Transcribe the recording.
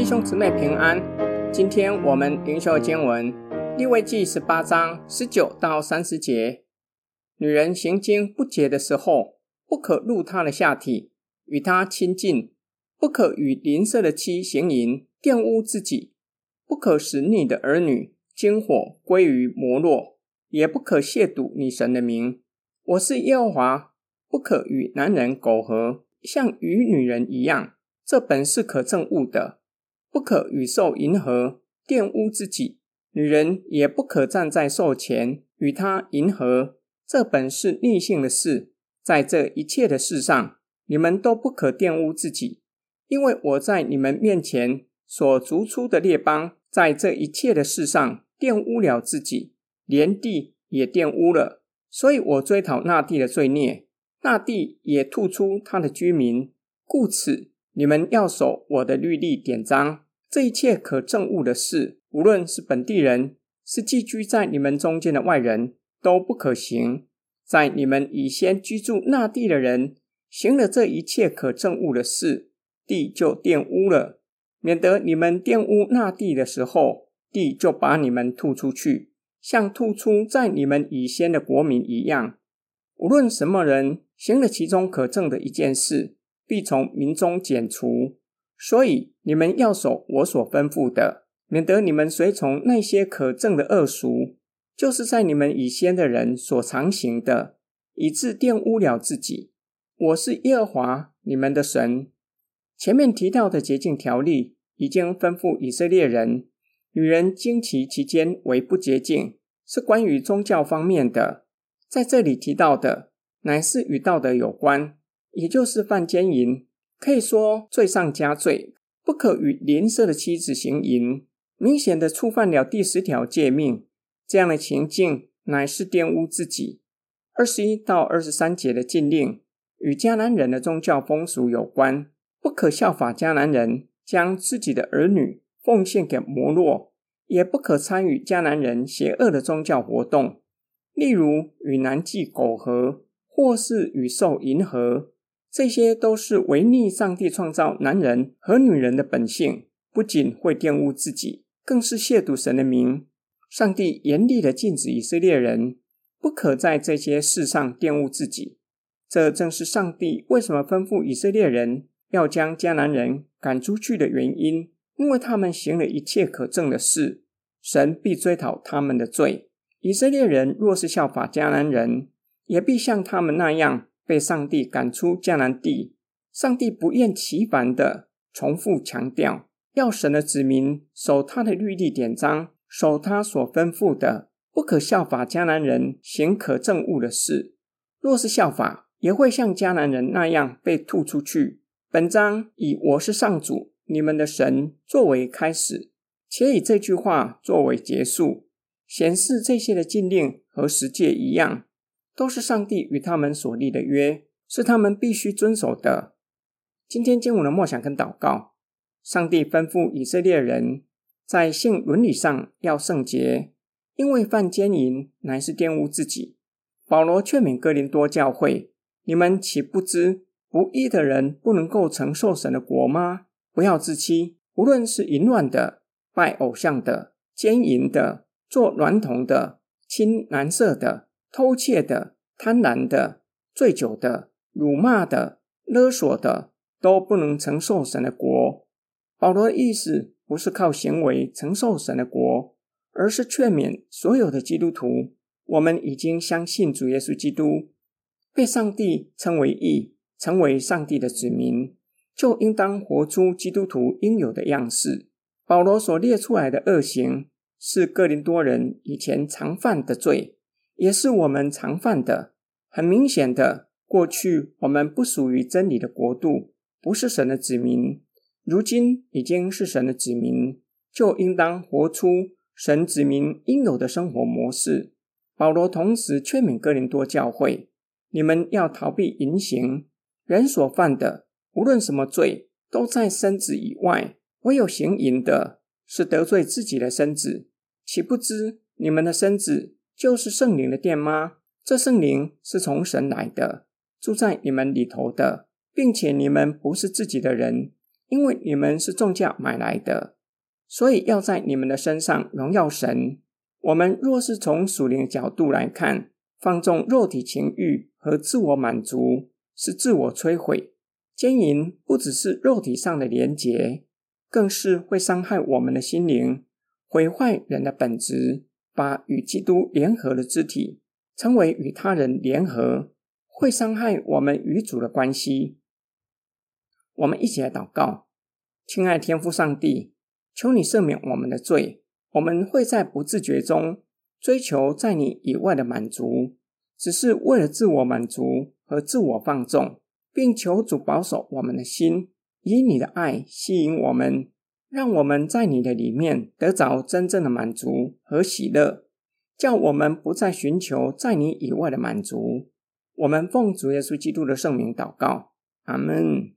弟兄姊妹平安，今天我们灵修经文利未记十八章十九到三十节。女人行经不洁的时候，不可入她的下体，与她亲近；不可与邻舍的妻行淫，玷污自己；不可使你的儿女经火归于摩洛，也不可亵渎你神的名。我是耶和华，不可与男人苟合，像与女人一样，这本是可憎恶的。不可与兽迎合，玷污自己；女人也不可站在兽前与他迎合，这本是逆性的事。在这一切的事上，你们都不可玷污自己，因为我在你们面前所逐出的列邦，在这一切的事上玷污了自己，连地也玷污了。所以我追讨那地的罪孽，那地也吐出他的居民。故此。你们要守我的律例典章，这一切可憎恶的事，无论是本地人，是寄居在你们中间的外人，都不可行。在你们以先居住那地的人，行了这一切可憎恶的事，地就玷污了，免得你们玷污那地的时候，地就把你们吐出去，像吐出在你们以先的国民一样。无论什么人行了其中可憎的一件事，必从民中剪除，所以你们要守我所吩咐的，免得你们随从那些可憎的恶俗，就是在你们以先的人所常行的，以致玷污了自己。我是耶和华你们的神。前面提到的洁净条例已经吩咐以色列人，女人经期期间为不洁净，是关于宗教方面的。在这里提到的，乃是与道德有关。也就是犯奸淫，可以说罪上加罪，不可与邻舍的妻子行淫，明显的触犯了第十条诫命。这样的情境乃是玷污自己。二十一到二十三节的禁令与迦南人的宗教风俗有关，不可效法迦南人，将自己的儿女奉献给摩洛，也不可参与迦南人邪恶的宗教活动，例如与男妓苟合，或是与兽淫合。这些都是违逆上帝创造男人和女人的本性，不仅会玷污自己，更是亵渎神的名。上帝严厉的禁止以色列人不可在这些事上玷污自己。这正是上帝为什么吩咐以色列人要将迦南人赶出去的原因，因为他们行了一切可憎的事，神必追讨他们的罪。以色列人若是效法迦南人，也必像他们那样。被上帝赶出迦南地，上帝不厌其烦地重复强调，要神的子民守他的律例典章，守他所吩咐的，不可效法迦南人行可憎恶的事。若是效法，也会像迦南人那样被吐出去。本章以“我是上主，你们的神”作为开始，且以这句话作为结束，显示这些的禁令和十诫一样。都是上帝与他们所立的约，是他们必须遵守的。今天经文的默想跟祷告，上帝吩咐以色列人在性伦理上要圣洁，因为犯奸淫乃是玷污自己。保罗劝勉哥林多教会：你们岂不知不义的人不能够承受神的国吗？不要自欺，无论是淫乱的、拜偶像的、奸淫的、做娈童的、亲男色的。偷窃的、贪婪的、醉酒的、辱骂的、勒索的，都不能承受神的国。保罗的意思不是靠行为承受神的国，而是劝勉所有的基督徒：我们已经相信主耶稣基督，被上帝称为义，成为上帝的子民，就应当活出基督徒应有的样式。保罗所列出来的恶行，是哥林多人以前常犯的罪。也是我们常犯的。很明显的，过去我们不属于真理的国度，不是神的子民。如今已经是神的子民，就应当活出神子民应有的生活模式。保罗同时劝勉哥林多教会：你们要逃避淫行。人所犯的，无论什么罪，都在身子以外；唯有行淫的，是得罪自己的身子。岂不知你们的身子，就是圣灵的殿吗？这圣灵是从神来的，住在你们里头的，并且你们不是自己的人，因为你们是重价买来的，所以要在你们的身上荣耀神。我们若是从属灵的角度来看，放纵肉体情欲和自我满足是自我摧毁。奸淫不只是肉体上的连结，更是会伤害我们的心灵，毁坏人的本质，把与基督联合的肢体称为与他人联合，会伤害我们与主的关系。我们一起来祷告，亲爱天父上帝，求你赦免我们的罪。我们会在不自觉中追求在你以外的满足，只是为了自我满足和自我放纵。并求主保守我们的心，以你的爱吸引我们，让我们在你的里面得着真正的满足和喜乐，叫我们不再寻求在你以外的满足。我们奉主耶稣基督的圣名祷告，阿门。